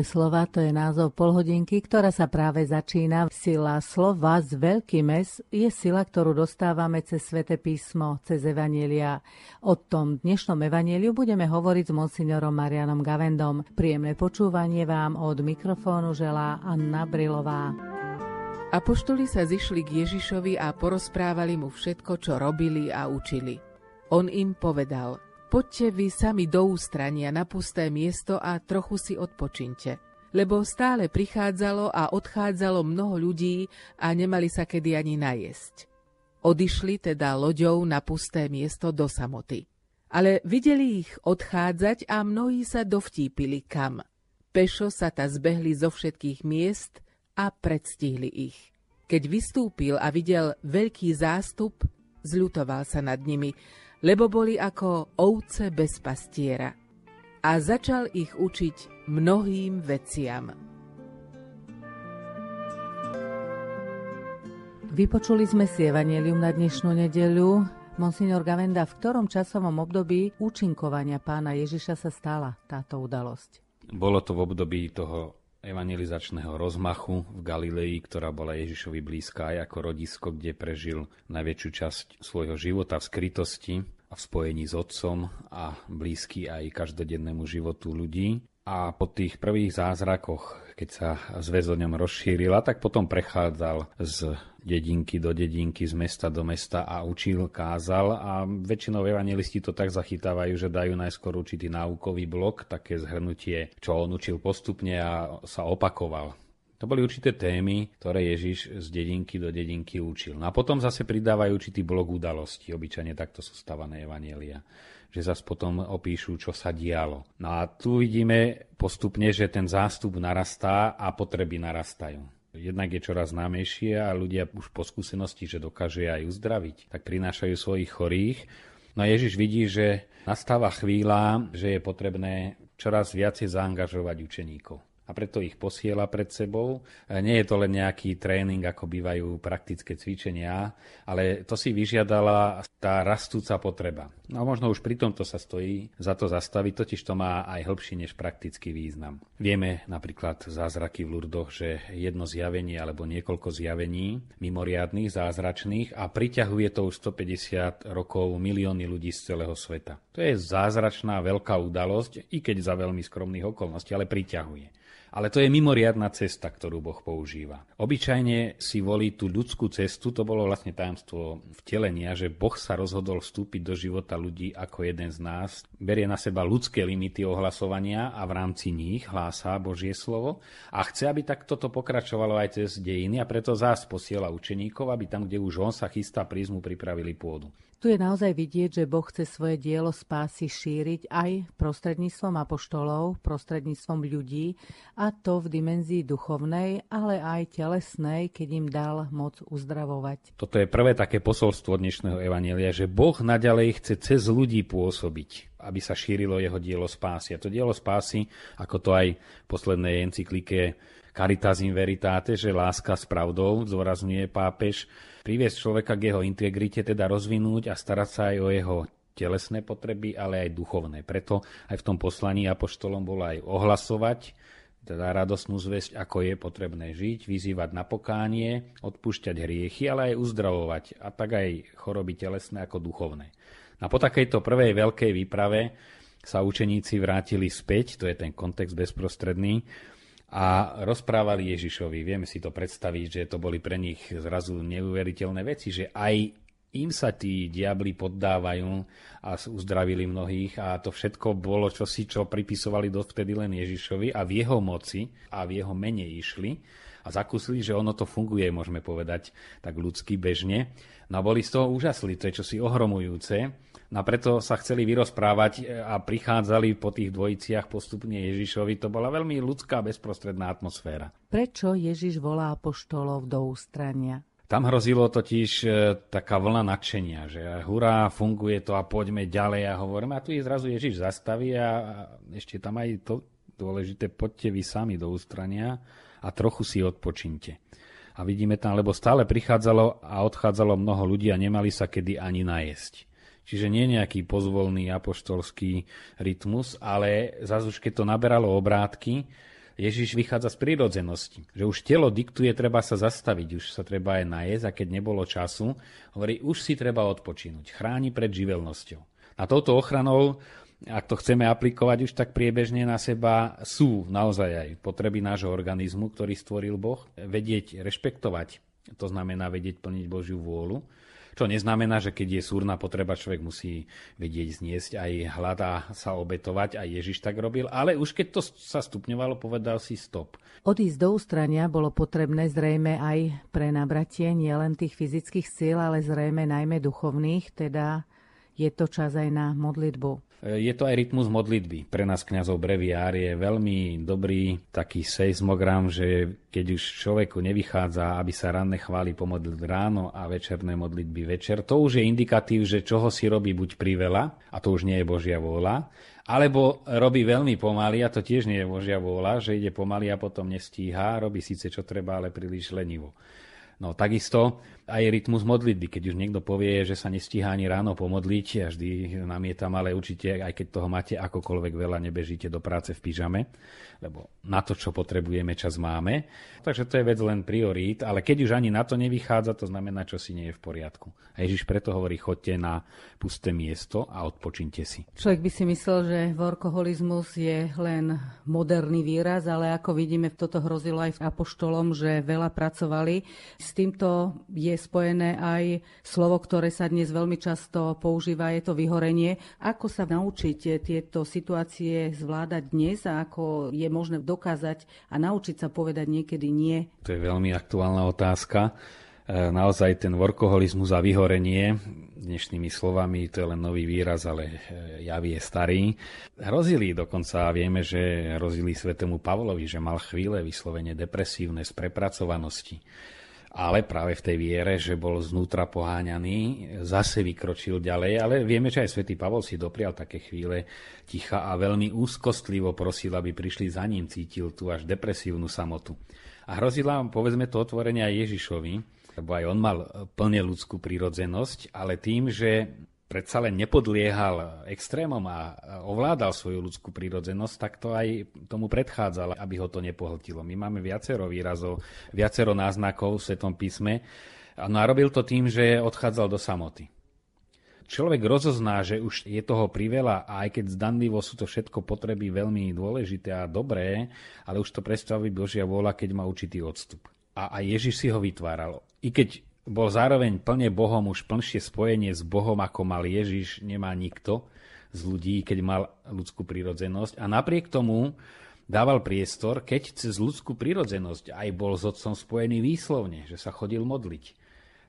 Sile slova to je názov polhodinky, ktorá sa práve začína. Sila slova z veľký mes je sila, ktorú dostávame cez svete písmo, cez Evanielia. O tom dnešnom Evanieliu budeme hovoriť s monsignorom Marianom Gavendom. Príjemné počúvanie vám od mikrofónu želá Anna Brilová. Apoštoli sa zišli k Ježišovi a porozprávali mu všetko, čo robili a učili. On im povedal – Poďte vy sami do ústrania na pusté miesto a trochu si odpočinte. Lebo stále prichádzalo a odchádzalo mnoho ľudí a nemali sa kedy ani najesť. Odišli teda loďou na pusté miesto do samoty. Ale videli ich odchádzať a mnohí sa dovtípili kam. Pešo sa ta zbehli zo všetkých miest a predstihli ich. Keď vystúpil a videl veľký zástup, zľutoval sa nad nimi lebo boli ako ovce bez pastiera. A začal ich učiť mnohým veciam. Vypočuli sme si Evangelium na dnešnú nedeľu. Monsignor Gavenda, v ktorom časovom období účinkovania pána Ježiša sa stala táto udalosť? Bolo to v období toho evangelizačného rozmachu v Galilei, ktorá bola Ježišovi blízka aj ako rodisko, kde prežil najväčšiu časť svojho života v skrytosti a v spojení s otcom a blízky aj každodennému životu ľudí. A po tých prvých zázrakoch, keď sa zväz o ňom rozšírila, tak potom prechádzal z dedinky do dedinky, z mesta do mesta a učil, kázal a väčšinou evangelisti to tak zachytávajú, že dajú najskôr určitý náukový blok, také zhrnutie, čo on učil postupne a sa opakoval. To boli určité témy, ktoré Ježiš z dedinky do dedinky učil. No a potom zase pridávajú určitý blok udalostí. Obyčajne takto sú stavané evanielia že zase potom opíšu, čo sa dialo. No a tu vidíme postupne, že ten zástup narastá a potreby narastajú. Jednak je čoraz známejšie a ľudia už po skúsenosti, že dokáže aj uzdraviť, tak prinášajú svojich chorých. No Ježiš vidí, že nastáva chvíľa, že je potrebné čoraz viacej zaangažovať učeníkov a preto ich posiela pred sebou. E, nie je to len nejaký tréning, ako bývajú praktické cvičenia, ale to si vyžiadala tá rastúca potreba. No možno už pri tomto sa stojí za to zastaviť, totiž to má aj hĺbší než praktický význam. Vieme napríklad zázraky v Lurdoch, že jedno zjavenie alebo niekoľko zjavení mimoriadných, zázračných a priťahuje to už 150 rokov milióny ľudí z celého sveta. To je zázračná veľká udalosť, i keď za veľmi skromných okolností, ale priťahuje. Ale to je mimoriadná cesta, ktorú Boh používa. Obyčajne si volí tú ľudskú cestu, to bolo vlastne tajomstvo vtelenia, že Boh sa rozhodol vstúpiť do života ľudí ako jeden z nás, berie na seba ľudské limity ohlasovania a v rámci nich hlásá Božie slovo a chce, aby tak toto pokračovalo aj cez dejiny a preto zás posiela učeníkov, aby tam, kde už on sa chystá prízmu, pripravili pôdu. Tu je naozaj vidieť, že Boh chce svoje dielo spásy šíriť aj prostredníctvom apoštolov, prostredníctvom ľudí, a to v dimenzii duchovnej, ale aj telesnej, keď im dal moc uzdravovať. Toto je prvé také posolstvo dnešného evanelia, že Boh naďalej chce cez ľudí pôsobiť aby sa šírilo jeho dielo spásy. A to dielo spásy, ako to aj v poslednej encyklike Caritas in Veritate, že láska s pravdou, zdôrazňuje pápež, priviesť človeka k jeho integrite, teda rozvinúť a starať sa aj o jeho telesné potreby, ale aj duchovné. Preto aj v tom poslaní apoštolom bolo aj ohlasovať, teda radosnú zväzť, ako je potrebné žiť, vyzývať na pokánie, odpúšťať hriechy, ale aj uzdravovať, a tak aj choroby telesné ako duchovné. A po takejto prvej veľkej výprave sa učeníci vrátili späť, to je ten kontext bezprostredný, a rozprávali Ježišovi. Vieme si to predstaviť, že to boli pre nich zrazu neuveriteľné veci, že aj im sa tí diabli poddávajú a uzdravili mnohých a to všetko bolo čosi, čo pripisovali dovtedy len Ježišovi a v jeho moci a v jeho mene išli. A zakúsili, že ono to funguje, môžeme povedať tak ľudsky bežne. No a boli z toho úžasli, to je čosi ohromujúce. No a preto sa chceli vyrozprávať e, a prichádzali po tých dvojiciach postupne Ježišovi. To bola veľmi ľudská, bezprostredná atmosféra. Prečo Ježiš volá apoštolov do ústrania? Tam hrozilo totiž e, taká vlna nadšenia, že hurá, funguje to a poďme ďalej a hovoríme. A tu je zrazu Ježiš zastaví a ešte tam aj to dôležité, poďte vy sami do ústrania a trochu si odpočinte. A vidíme tam, lebo stále prichádzalo a odchádzalo mnoho ľudí a nemali sa kedy ani najesť. Čiže nie nejaký pozvolný apoštolský rytmus, ale zase už keď to naberalo obrátky, Ježiš vychádza z prírodzenosti, že už telo diktuje, treba sa zastaviť, už sa treba aj najesť a keď nebolo času, hovorí, už si treba odpočínuť, chráni pred živelnosťou. A touto ochranou, ak to chceme aplikovať už tak priebežne na seba, sú naozaj aj potreby nášho organizmu, ktorý stvoril Boh, vedieť rešpektovať, to znamená vedieť plniť Božiu vôľu, čo neznamená, že keď je súrna potreba, človek musí vedieť zniesť aj hlad a sa obetovať. Aj Ježiš tak robil. Ale už keď to sa stupňovalo, povedal si stop. Odísť do ústrania bolo potrebné zrejme aj pre nabratie nielen tých fyzických síl, ale zrejme najmä duchovných, teda je to čas aj na modlitbu. Je to aj rytmus modlitby. Pre nás kňazov breviár je veľmi dobrý taký seismogram, že keď už človeku nevychádza, aby sa ranné chvály pomodlil ráno a večerné modlitby večer, to už je indikatív, že čoho si robí buď priveľa, a to už nie je Božia vôľa, alebo robí veľmi pomaly, a to tiež nie je Božia vôľa, že ide pomaly a potom nestíha, robí síce čo treba, ale príliš lenivo. No takisto aj rytmus modlitby. Keď už niekto povie, že sa nestíha ani ráno pomodliť, ja vždy namietam, ale určite, aj keď toho máte akokoľvek veľa, nebežíte do práce v pyžame, lebo na to, čo potrebujeme, čas máme. Takže to je vec len priorít, ale keď už ani na to nevychádza, to znamená, čo si nie je v poriadku. A Ježiš preto hovorí, chodte na pusté miesto a odpočinte si. Človek by si myslel, že workoholizmus je len moderný výraz, ale ako vidíme, toto hrozilo aj apoštolom, že veľa pracovali. S týmto je spojené aj slovo, ktoré sa dnes veľmi často používa, je to vyhorenie. Ako sa naučiť tieto situácie zvládať dnes a ako je možné dokázať a naučiť sa povedať niekedy nie? To je veľmi aktuálna otázka. E, naozaj ten workoholizmus a vyhorenie, dnešnými slovami, to je len nový výraz, ale e, javy je starý. Hrozili dokonca, vieme, že hrozili svetému Pavlovi, že mal chvíle vyslovene depresívne z prepracovanosti ale práve v tej viere, že bol znútra poháňaný, zase vykročil ďalej, ale vieme, že aj svätý Pavol si doprial také chvíle ticha a veľmi úzkostlivo prosil, aby prišli za ním, cítil tu až depresívnu samotu. A hrozila, povedzme to otvorenie aj Ježišovi, lebo aj on mal plne ľudskú prírodzenosť, ale tým, že predsa len nepodliehal extrémom a ovládal svoju ľudskú prírodzenosť, tak to aj tomu predchádzalo, aby ho to nepohltilo. My máme viacero výrazov, viacero náznakov v Svetom písme. No a robil to tým, že odchádzal do samoty. Človek rozozná, že už je toho priveľa a aj keď zdanlivo sú to všetko potreby veľmi dôležité a dobré, ale už to predstaví Božia vôľa, keď má určitý odstup. A aj Ježiš si ho vytváral. I keď bol zároveň plne Bohom, už plnšie spojenie s Bohom, ako mal Ježiš, nemá nikto z ľudí, keď mal ľudskú prírodzenosť. A napriek tomu dával priestor, keď cez ľudskú prírodzenosť aj bol s otcom spojený výslovne, že sa chodil modliť.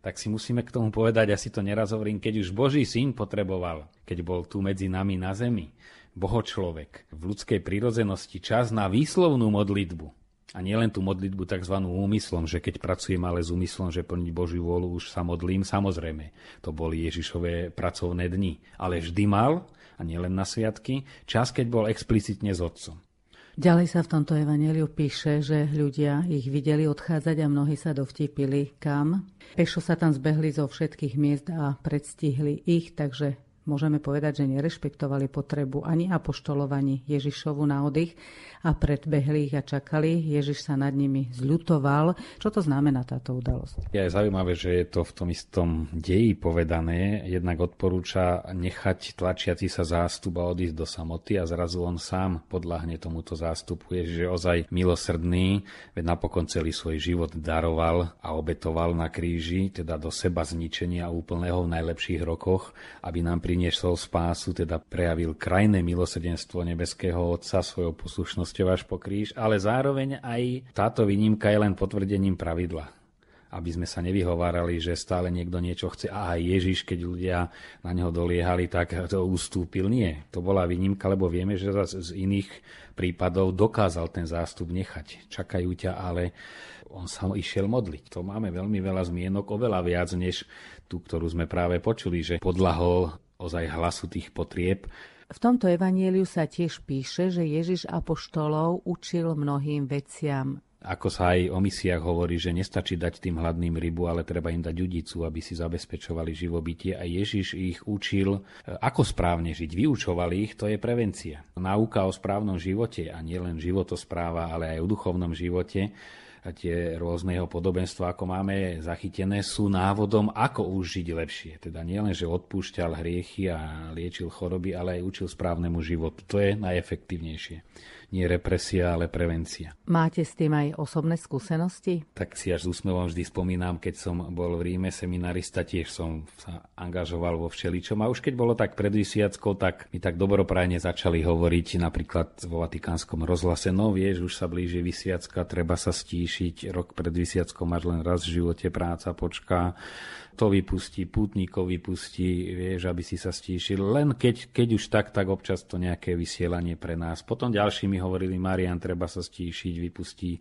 Tak si musíme k tomu povedať, asi to neraz hovorím, keď už Boží syn potreboval, keď bol tu medzi nami na zemi, boho človek, v ľudskej prírodzenosti čas na výslovnú modlitbu, a nielen tú modlitbu tzv. úmyslom, že keď pracujem ale s úmyslom, že plniť Božiu vôľu, už sa modlím, samozrejme, to boli Ježišové pracovné dni. Ale vždy mal, a nielen na sviatky, čas, keď bol explicitne s otcom. Ďalej sa v tomto evaneliu píše, že ľudia ich videli odchádzať a mnohí sa dovtipili kam. Pešo sa tam zbehli zo všetkých miest a predstihli ich, takže môžeme povedať, že nerešpektovali potrebu ani apoštolovani Ježišovu na oddych a predbehli ich a čakali. Ježiš sa nad nimi zľutoval. Čo to znamená táto udalosť? Je zaujímavé, že je to v tom istom deji povedané. Jednak odporúča nechať tlačiaci sa zástup a odísť do samoty a zrazu on sám podľahne tomuto zástupu. Je, že ozaj milosrdný, veď napokon celý svoj život daroval a obetoval na kríži, teda do seba zničenia úplného v najlepších rokoch, aby nám priniesol spásu, teda prejavil krajné milosrdenstvo nebeského Otca svojou poslušnosťou až po kríž, ale zároveň aj táto výnimka je len potvrdením pravidla aby sme sa nevyhovárali, že stále niekto niečo chce a aj Ježiš, keď ľudia na neho doliehali, tak to ustúpil. Nie, to bola výnimka, lebo vieme, že z iných prípadov dokázal ten zástup nechať. Čakajú ťa, ale on sa išiel modliť. To máme veľmi veľa zmienok, oveľa viac než tú, ktorú sme práve počuli, že podlahol ozaj hlasu tých potrieb. V tomto evanieliu sa tiež píše, že Ježiš apoštolov učil mnohým veciam. Ako sa aj o misiách hovorí, že nestačí dať tým hladným rybu, ale treba im dať udicu, aby si zabezpečovali živobytie. A Ježiš ich učil, e, ako správne žiť. Vyučoval ich, to je prevencia. Náuka o správnom živote a nielen životospráva, ale aj o duchovnom živote a tie rôzne jeho podobenstva, ako máme zachytené, sú návodom, ako už žiť lepšie. Teda nielen, že odpúšťal hriechy a liečil choroby, ale aj učil správnemu životu. To je najefektívnejšie nie represia, ale prevencia. Máte s tým aj osobné skúsenosti? Tak si až s úsmevom vždy spomínam, keď som bol v Ríme seminarista, tiež som sa angažoval vo všeličom a už keď bolo tak pred vysiackou, tak mi tak dobroprajne začali hovoriť napríklad vo Vatikánskom rozhlase, no vieš, už sa blíži vysiacka, treba sa stíšiť, rok pred vysiackou máš len raz v živote, práca počká, to vypustí, pútnikov vypustí, vieš, aby si sa stíšil. Len keď, keď už tak, tak občas to nejaké vysielanie pre nás. Potom ďalší mi hovorili, Marian, treba sa stíšiť, vypustí e,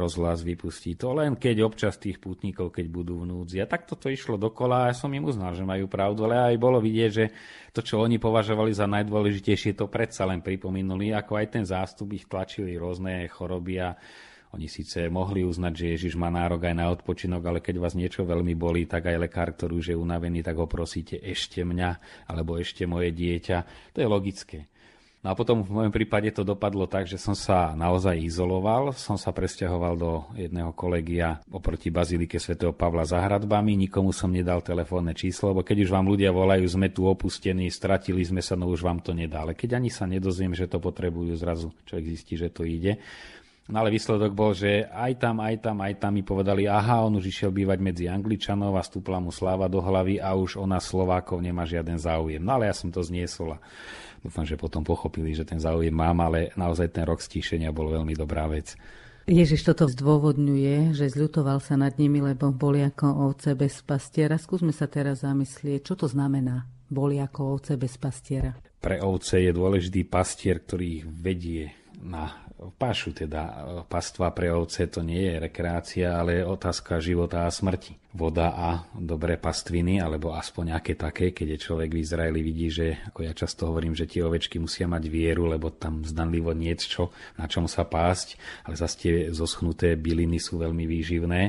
rozhlas, vypustí to. Len keď občas tých pútnikov, keď budú v núdzi. A tak toto išlo dokola a ja som im uznal, že majú pravdu, ale aj bolo vidieť, že to, čo oni považovali za najdôležitejšie, to predsa len pripomínuli, ako aj ten zástup ich tlačili rôzne choroby a oni síce mohli uznať, že Ježiš má nárok aj na odpočinok, ale keď vás niečo veľmi bolí, tak aj lekár, ktorý už je unavený, tak ho prosíte ešte mňa alebo ešte moje dieťa. To je logické. No a potom v mojom prípade to dopadlo tak, že som sa naozaj izoloval, som sa presťahoval do jedného kolegia oproti Bazilike svätého Pavla za hradbami, nikomu som nedal telefónne číslo, lebo keď už vám ľudia volajú, sme tu opustení, stratili sme sa, no už vám to nedá. Ale keď ani sa nedozviem, že to potrebujú, zrazu človek zistí, že to ide. No ale výsledok bol, že aj tam, aj tam, aj tam mi povedali, aha, on už išiel bývať medzi Angličanov a stúpla mu sláva do hlavy a už ona Slovákov nemá žiaden záujem. No ale ja som to zniesol a dúfam, že potom pochopili, že ten záujem mám, ale naozaj ten rok stíšenia bol veľmi dobrá vec. Ježiš toto zdôvodňuje, že zľutoval sa nad nimi, lebo boli ako ovce bez pastiera. Skúsme sa teraz zamyslieť, čo to znamená boli ako ovce bez pastiera. Pre ovce je dôležitý pastier, ktorý ich vedie na pašu, teda e, pastva pre ovce to nie je rekreácia, ale je otázka života a smrti. Voda a dobré pastviny, alebo aspoň nejaké také, keď je človek v Izraeli vidí, že ako ja často hovorím, že tie ovečky musia mať vieru, lebo tam zdanlivo niečo, na čom sa pásť, ale zase tie zoschnuté byliny sú veľmi výživné.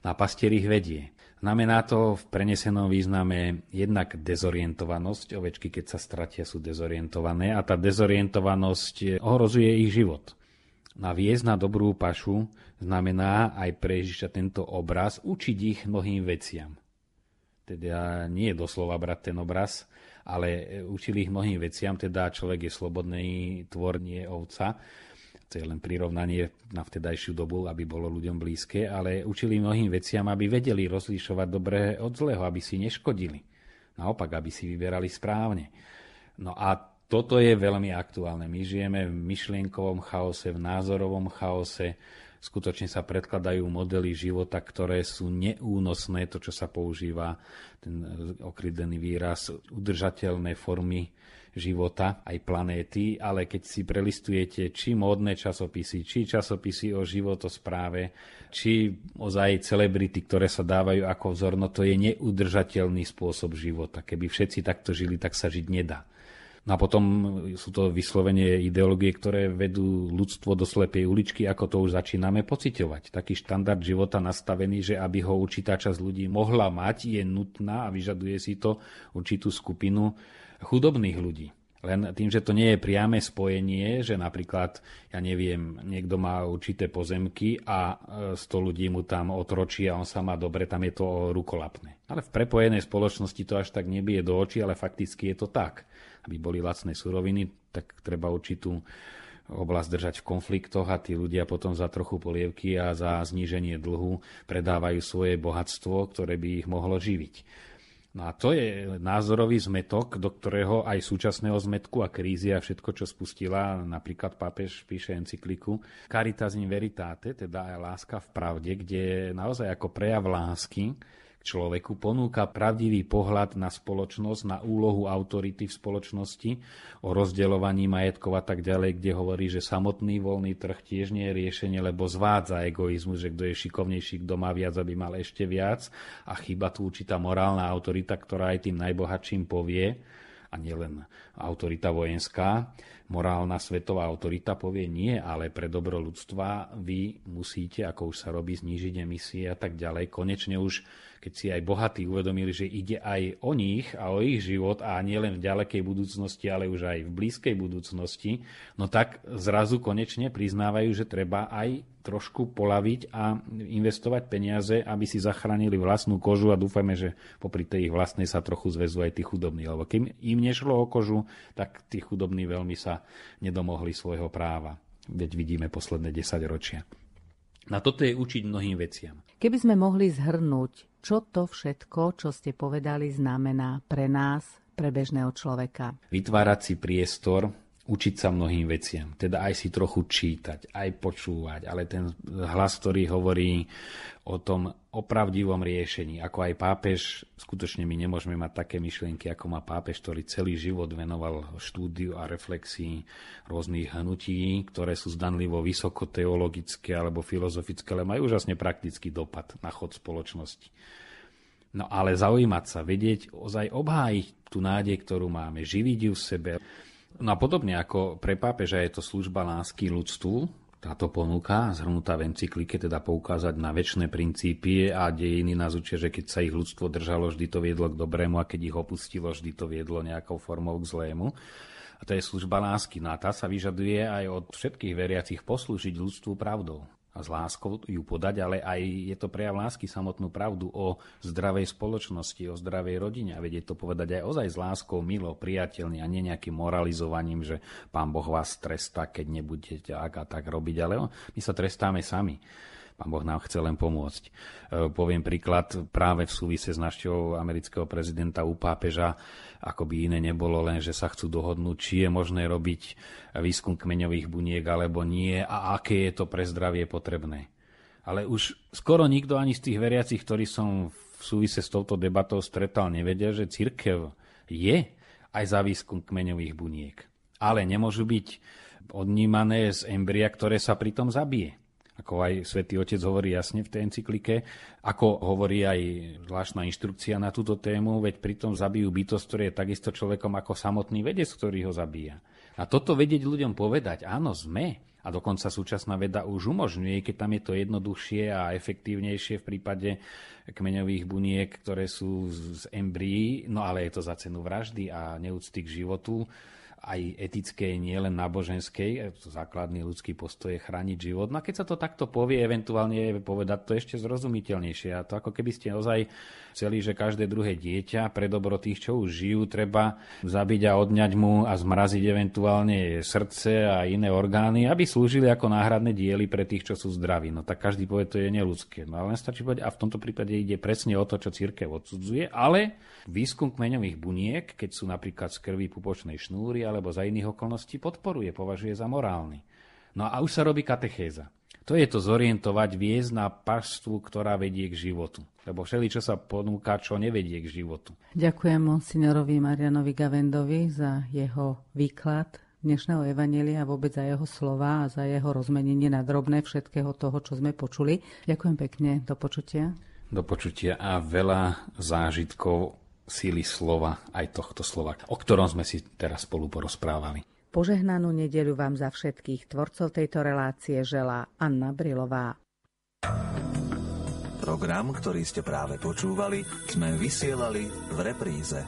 No a pastier ich vedie. Znamená to v prenesenom význame jednak dezorientovanosť. Ovečky, keď sa stratia, sú dezorientované a tá dezorientovanosť ohrozuje ich život. Naviesť na dobrú pašu znamená aj pre Ježiša tento obraz učiť ich mnohým veciam. Teda nie je doslova brať ten obraz, ale učili ich mnohým veciam, teda človek je slobodný tvor, nie ovca. To je len prirovnanie na vtedajšiu dobu, aby bolo ľuďom blízke, ale učili mnohým veciam, aby vedeli rozlišovať dobré od zlého, aby si neškodili. Naopak, aby si vyberali správne. No a toto je veľmi aktuálne. My žijeme v myšlienkovom chaose, v názorovom chaose. Skutočne sa predkladajú modely života, ktoré sú neúnosné, to, čo sa používa, ten okrydený výraz, udržateľné formy života, aj planéty, ale keď si prelistujete či módne časopisy, či časopisy o životospráve, či ozaj celebrity, ktoré sa dávajú ako vzor, no to je neudržateľný spôsob života. Keby všetci takto žili, tak sa žiť nedá. No a potom sú to vyslovene ideológie, ktoré vedú ľudstvo do slepej uličky, ako to už začíname pociťovať. Taký štandard života nastavený, že aby ho určitá časť ľudí mohla mať, je nutná a vyžaduje si to určitú skupinu chudobných ľudí. Len tým, že to nie je priame spojenie, že napríklad, ja neviem, niekto má určité pozemky a 100 e, ľudí mu tam otročí a on sa má dobre, tam je to rukolapné. Ale v prepojenej spoločnosti to až tak nebije do očí, ale fakticky je to tak aby boli lacné suroviny, tak treba určitú oblasť držať v konfliktoch a tí ľudia potom za trochu polievky a za zníženie dlhu predávajú svoje bohatstvo, ktoré by ich mohlo živiť. No a to je názorový zmetok, do ktorého aj súčasného zmetku a krízy a všetko, čo spustila, napríklad pápež píše encykliku Caritas in Veritate, teda aj láska v pravde, kde naozaj ako prejav lásky človeku, ponúka pravdivý pohľad na spoločnosť, na úlohu autority v spoločnosti, o rozdeľovaní majetkov a tak ďalej, kde hovorí, že samotný voľný trh tiež nie je riešenie, lebo zvádza egoizmus, že kto je šikovnejší, kto má viac, aby mal ešte viac. A chyba tu určitá morálna autorita, ktorá aj tým najbohatším povie, a nielen autorita vojenská, morálna svetová autorita povie nie, ale pre dobro ľudstva vy musíte, ako už sa robí, znížiť emisie a tak ďalej. Konečne už keď si aj bohatí uvedomili, že ide aj o nich a o ich život a nielen v ďalekej budúcnosti, ale už aj v blízkej budúcnosti, no tak zrazu konečne priznávajú, že treba aj trošku polaviť a investovať peniaze, aby si zachránili vlastnú kožu a dúfajme, že popri tej ich vlastnej sa trochu zväzú aj tí chudobní. Lebo keď im nešlo o kožu, tak tí chudobní veľmi sa nedomohli svojho práva. Veď vidíme posledné 10 ročia. Na toto je učiť mnohým veciam. Keby sme mohli zhrnúť, čo to všetko, čo ste povedali, znamená pre nás, pre bežného človeka. Vytvárať si priestor, učiť sa mnohým veciam. Teda aj si trochu čítať, aj počúvať, ale ten hlas, ktorý hovorí o tom opravdivom riešení. Ako aj pápež, skutočne my nemôžeme mať také myšlienky, ako má pápež, ktorý celý život venoval štúdiu a reflexii rôznych hnutí, ktoré sú zdanlivo vysokoteologické alebo filozofické, ale majú úžasne praktický dopad na chod spoločnosti. No ale zaujímať sa, vedieť, ozaj obhájiť tú nádej, ktorú máme, živiť ju v sebe. No a podobne ako pre pápeža je to služba lásky ľudstvu, táto ponuka, zhrnutá v encyklike, teda poukázať na väčšie princípy a dejiny nás učia, že keď sa ich ľudstvo držalo, vždy to viedlo k dobrému a keď ich opustilo, vždy to viedlo nejakou formou k zlému. A to je služba lásky. No a tá sa vyžaduje aj od všetkých veriacich poslúžiť ľudstvu pravdou a s láskou ju podať, ale aj je to prejav lásky samotnú pravdu o zdravej spoločnosti, o zdravej rodine a vedieť to povedať aj ozaj s láskou, milo, priateľne a nie nejakým moralizovaním, že pán Boh vás trestá, keď nebudete tak a tak robiť, ale my sa trestáme sami. Pán Boh nám chce len pomôcť. E, poviem príklad práve v súvise s našťou amerického prezidenta u pápeža, ako by iné nebolo, len že sa chcú dohodnúť, či je možné robiť výskum kmeňových buniek alebo nie a aké je to pre zdravie potrebné. Ale už skoro nikto ani z tých veriacich, ktorí som v súvise s touto debatou stretal, nevedia, že církev je aj za výskum kmeňových buniek. Ale nemôžu byť odnímané z embria, ktoré sa pritom zabije ako aj svätý Otec hovorí jasne v tej encyklike, ako hovorí aj zvláštna inštrukcia na túto tému, veď pritom zabijú bytosť, ktorý je takisto človekom ako samotný vedec, ktorý ho zabíja. A toto vedieť ľuďom povedať, áno, sme, a dokonca súčasná veda už umožňuje, keď tam je to jednoduchšie a efektívnejšie v prípade kmeňových buniek, ktoré sú z embryí, no ale je to za cenu vraždy a neúcty k životu, aj etickej, nielen náboženskej, to základný ľudský postoj je chrániť život. No a keď sa to takto povie, eventuálne povedať to ešte zrozumiteľnejšie. A to ako keby ste ozaj chceli, že každé druhé dieťa pre dobro tých, čo už žijú, treba zabiť a odňať mu a zmraziť eventuálne srdce a iné orgány, aby slúžili ako náhradné diely pre tých, čo sú zdraví. No tak každý povie, to je neludské. No ale len stačí povedať, a v tomto prípade ide presne o to, čo církev odsudzuje, ale výskum kmeňových buniek, keď sú napríklad z krvi pupočnej šnúry alebo za iných okolností podporuje, považuje za morálny. No a už sa robí katechéza. To je to zorientovať, viesť na pastvu, ktorá vedie k životu. Lebo všeli, čo sa ponúka, čo nevedie k životu. Ďakujem monsignorovi Marianovi Gavendovi za jeho výklad dnešného evanelia a vôbec za jeho slova a za jeho rozmenenie na drobné všetkého toho, čo sme počuli. Ďakujem pekne. Do počutia. Do počutia a veľa zážitkov síly slova, aj tohto slova, o ktorom sme si teraz spolu porozprávali. Požehnanú nedeľu vám za všetkých tvorcov tejto relácie želá Anna Brilová. Program, ktorý ste práve počúvali, sme vysielali v repríze.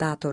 Táto